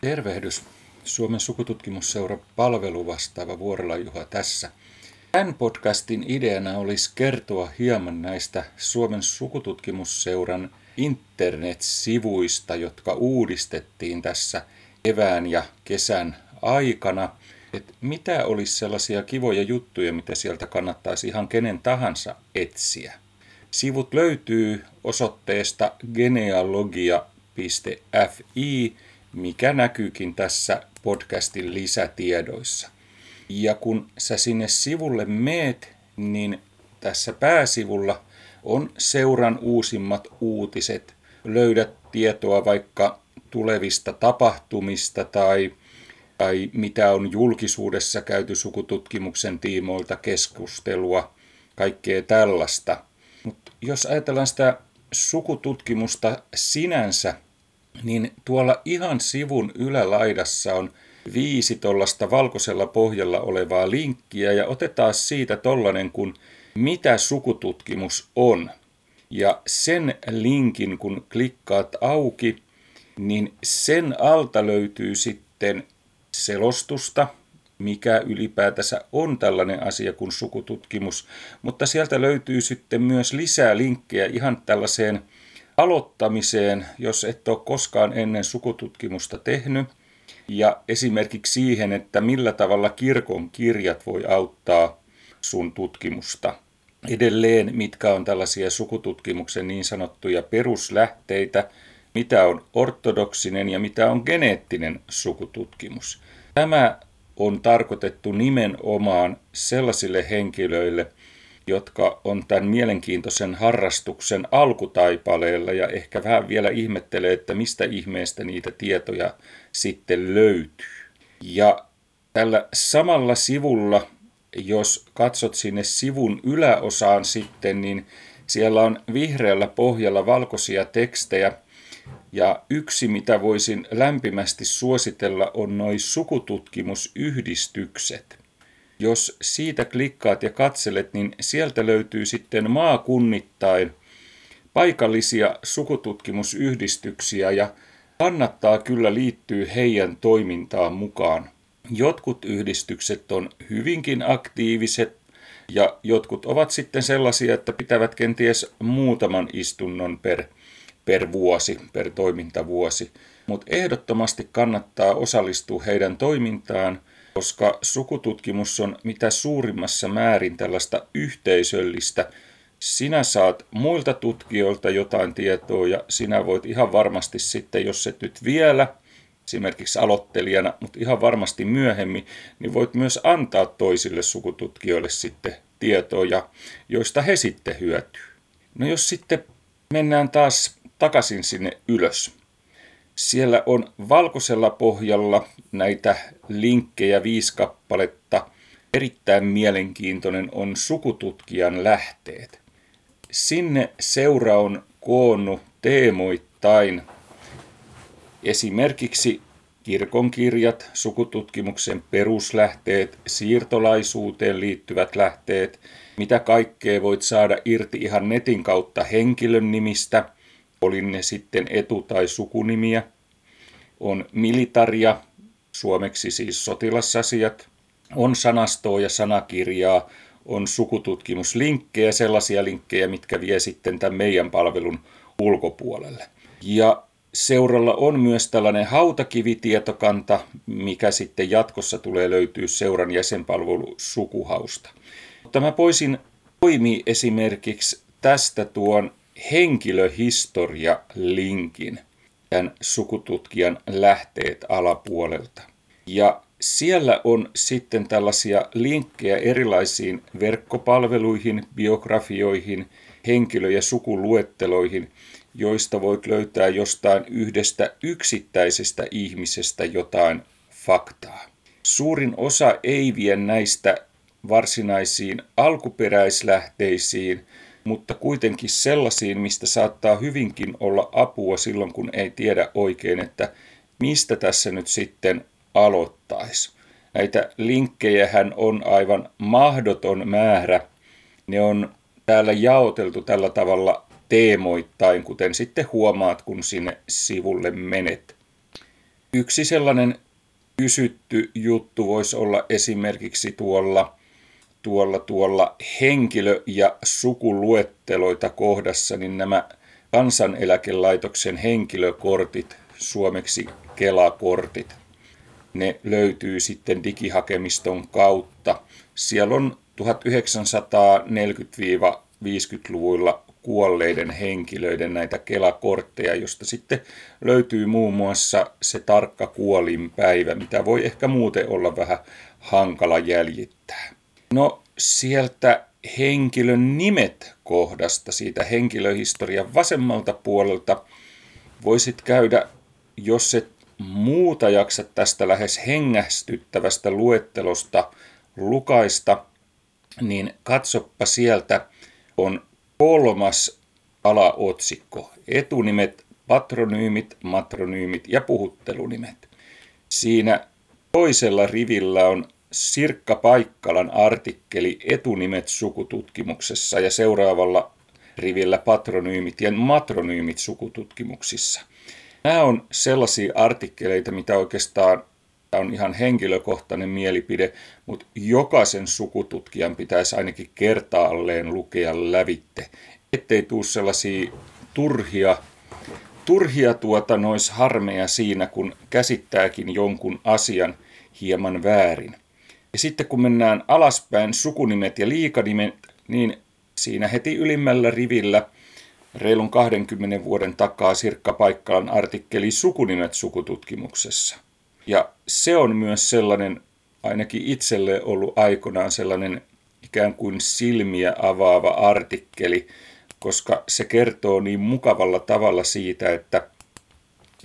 Tervehdys. Suomen sukututkimusseura palveluvastaava Vuorela Juha tässä. Tämän podcastin ideana olisi kertoa hieman näistä Suomen sukututkimusseuran internetsivuista, jotka uudistettiin tässä kevään ja kesän aikana. Et mitä olisi sellaisia kivoja juttuja, mitä sieltä kannattaisi ihan kenen tahansa etsiä. Sivut löytyy osoitteesta genealogia.fi, mikä näkyykin tässä podcastin lisätiedoissa. Ja kun sä sinne sivulle meet, niin tässä pääsivulla on seuran uusimmat uutiset. Löydät tietoa vaikka tulevista tapahtumista tai, tai mitä on julkisuudessa käyty sukututkimuksen tiimoilta keskustelua, kaikkea tällaista. Mutta jos ajatellaan sitä sukututkimusta sinänsä, niin tuolla ihan sivun ylälaidassa on viisi tuollaista valkoisella pohjalla olevaa linkkiä ja otetaan siitä tollanen kuin mitä sukututkimus on. Ja sen linkin kun klikkaat auki, niin sen alta löytyy sitten selostusta, mikä ylipäätänsä on tällainen asia kuin sukututkimus, mutta sieltä löytyy sitten myös lisää linkkejä ihan tällaiseen aloittamiseen, jos et ole koskaan ennen sukututkimusta tehnyt, ja esimerkiksi siihen, että millä tavalla kirkon kirjat voi auttaa sun tutkimusta. Edelleen, mitkä on tällaisia sukututkimuksen niin sanottuja peruslähteitä, mitä on ortodoksinen ja mitä on geneettinen sukututkimus. Tämä on tarkoitettu nimenomaan sellaisille henkilöille, jotka on tämän mielenkiintoisen harrastuksen alkutaipaleella ja ehkä vähän vielä ihmettelee, että mistä ihmeestä niitä tietoja sitten löytyy. Ja tällä samalla sivulla, jos katsot sinne sivun yläosaan sitten, niin siellä on vihreällä pohjalla valkoisia tekstejä. Ja yksi, mitä voisin lämpimästi suositella, on noin sukututkimusyhdistykset. Jos siitä klikkaat ja katselet, niin sieltä löytyy sitten maakunnittain paikallisia sukututkimusyhdistyksiä ja kannattaa kyllä liittyä heidän toimintaan mukaan. Jotkut yhdistykset on hyvinkin aktiiviset ja jotkut ovat sitten sellaisia, että pitävät kenties muutaman istunnon per, per vuosi, per toimintavuosi. Mutta ehdottomasti kannattaa osallistua heidän toimintaan – koska sukututkimus on mitä suurimmassa määrin tällaista yhteisöllistä. Sinä saat muilta tutkijoilta jotain tietoa ja sinä voit ihan varmasti sitten, jos et nyt vielä, esimerkiksi aloittelijana, mutta ihan varmasti myöhemmin, niin voit myös antaa toisille sukututkijoille sitten tietoja, joista he sitten hyötyy. No jos sitten mennään taas takaisin sinne ylös. Siellä on valkoisella pohjalla näitä linkkejä viisi kappaletta. Erittäin mielenkiintoinen on sukututkijan lähteet. Sinne seura on koonnut teemoittain esimerkiksi kirkonkirjat, sukututkimuksen peruslähteet, siirtolaisuuteen liittyvät lähteet, mitä kaikkea voit saada irti ihan netin kautta henkilön nimistä – oli ne sitten etu- tai sukunimiä. On militaria, suomeksi siis sotilasasiat. On sanastoa ja sanakirjaa, on sukututkimuslinkkejä, sellaisia linkkejä, mitkä vie sitten tämän meidän palvelun ulkopuolelle. Ja seuralla on myös tällainen hautakivitietokanta, mikä sitten jatkossa tulee löytyä seuran jäsenpalvelu sukuhausta. Mutta mä poisin toimii esimerkiksi tästä tuon henkilöhistoria-linkin tämän sukututkijan lähteet alapuolelta. Ja siellä on sitten tällaisia linkkejä erilaisiin verkkopalveluihin, biografioihin, henkilö- ja sukuluetteloihin, joista voit löytää jostain yhdestä yksittäisestä ihmisestä jotain faktaa. Suurin osa ei vie näistä varsinaisiin alkuperäislähteisiin, mutta kuitenkin sellaisiin, mistä saattaa hyvinkin olla apua silloin, kun ei tiedä oikein, että mistä tässä nyt sitten aloittaisi. Näitä linkkejä on aivan mahdoton määrä. Ne on täällä jaoteltu tällä tavalla teemoittain, kuten sitten huomaat, kun sinne sivulle menet. yksi sellainen kysytty juttu voisi olla esimerkiksi tuolla, tuolla, tuolla henkilö- ja sukuluetteloita kohdassa, niin nämä kansaneläkelaitoksen henkilökortit, suomeksi Kelakortit, ne löytyy sitten digihakemiston kautta. Siellä on 1940-50-luvuilla kuolleiden henkilöiden näitä Kelakortteja, josta sitten löytyy muun muassa se tarkka kuolinpäivä, mitä voi ehkä muuten olla vähän hankala jäljittää. No sieltä henkilön nimet kohdasta, siitä henkilöhistorian vasemmalta puolelta, voisit käydä, jos et muuta jaksa tästä lähes hengästyttävästä luettelosta lukaista, niin katsoppa sieltä on kolmas alaotsikko. Etunimet, patronyymit, matronyymit ja puhuttelunimet. Siinä toisella rivillä on Sirkka Paikkalan artikkeli Etunimet sukututkimuksessa ja seuraavalla rivillä patronyymit ja matronyymit sukututkimuksissa. Nämä on sellaisia artikkeleita, mitä oikeastaan on ihan henkilökohtainen mielipide, mutta jokaisen sukututkijan pitäisi ainakin kertaalleen lukea lävitte, ettei tule sellaisia turhia, turhia tuota nois harmeja siinä, kun käsittääkin jonkun asian hieman väärin. Ja sitten kun mennään alaspäin sukunimet ja liikanimet, niin siinä heti ylimmällä rivillä reilun 20 vuoden takaa Sirkka Paikkalan artikkeli Sukunimet sukututkimuksessa – ja se on myös sellainen, ainakin itselle ollut aikoinaan sellainen ikään kuin silmiä avaava artikkeli, koska se kertoo niin mukavalla tavalla siitä, että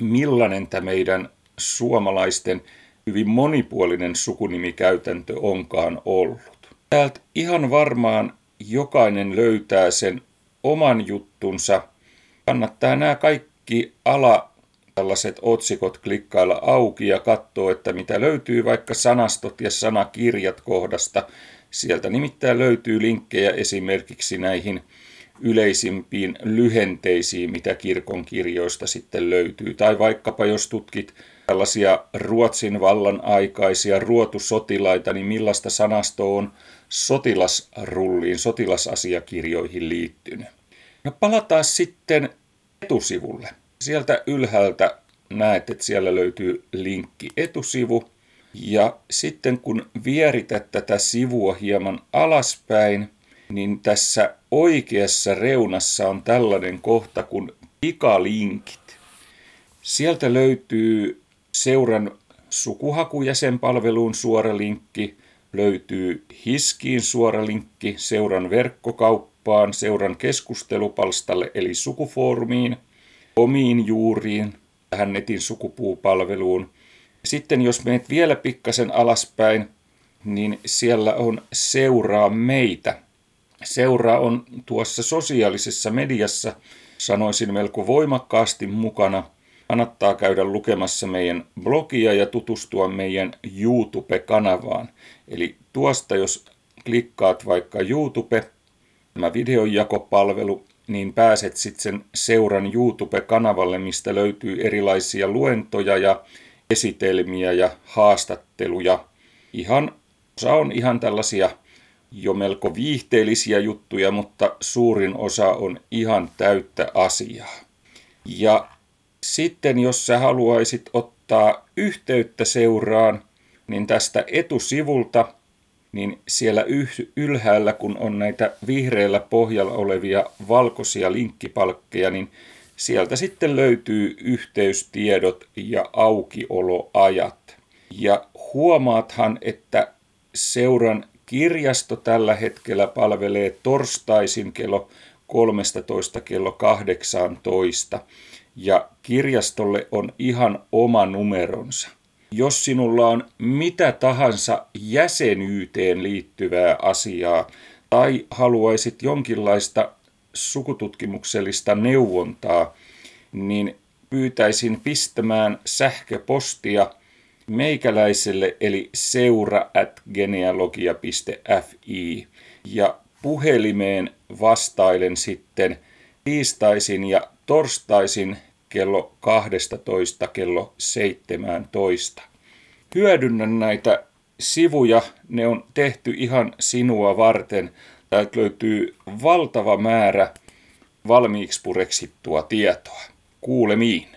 millainen tämä meidän suomalaisten hyvin monipuolinen sukunimikäytäntö onkaan ollut. Täältä ihan varmaan jokainen löytää sen oman juttunsa. Kannattaa nämä kaikki ala tällaiset otsikot klikkailla auki ja katsoa, että mitä löytyy vaikka sanastot ja sanakirjat kohdasta. Sieltä nimittäin löytyy linkkejä esimerkiksi näihin yleisimpiin lyhenteisiin, mitä kirkon kirjoista sitten löytyy. Tai vaikkapa jos tutkit tällaisia Ruotsin vallan aikaisia ruotusotilaita, niin millaista sanasto on sotilasrulliin, sotilasasiakirjoihin liittynyt. No palataan sitten etusivulle. Sieltä ylhäältä näet, että siellä löytyy linkki etusivu. Ja sitten kun vierität tätä sivua hieman alaspäin, niin tässä oikeassa reunassa on tällainen kohta kuin pikalinkit. Sieltä löytyy seuran sukuhakujäsenpalveluun suora linkki, löytyy Hiskiin suora linkki, seuran verkkokauppaan, seuran keskustelupalstalle eli sukufoorumiin – omiin juuriin, tähän netin sukupuupalveluun. Sitten jos menet vielä pikkasen alaspäin, niin siellä on Seuraa meitä. Seuraa on tuossa sosiaalisessa mediassa, sanoisin melko voimakkaasti mukana. Kannattaa käydä lukemassa meidän blogia ja tutustua meidän YouTube-kanavaan. Eli tuosta jos klikkaat vaikka YouTube, tämä videojakopalvelu, niin pääset sitten sen seuran YouTube-kanavalle, mistä löytyy erilaisia luentoja ja esitelmiä ja haastatteluja. Ihan, osa on ihan tällaisia jo melko viihteellisiä juttuja, mutta suurin osa on ihan täyttä asiaa. Ja sitten jos sä haluaisit ottaa yhteyttä seuraan, niin tästä etusivulta niin siellä ylhäällä, kun on näitä vihreällä pohjalla olevia valkoisia linkkipalkkeja, niin sieltä sitten löytyy yhteystiedot ja aukioloajat. Ja huomaathan, että seuran kirjasto tällä hetkellä palvelee torstaisin kello 13 kello 18 ja kirjastolle on ihan oma numeronsa. Jos sinulla on mitä tahansa jäsenyyteen liittyvää asiaa tai haluaisit jonkinlaista sukututkimuksellista neuvontaa, niin pyytäisin pistämään sähköpostia meikäläiselle eli seura at genealogia.fi ja puhelimeen vastailen sitten tiistaisin ja torstaisin kello 12 kello 17. Hyödynnä näitä sivuja, ne on tehty ihan sinua varten. Täältä löytyy valtava määrä valmiiksi pureksittua tietoa. Kuulemiin.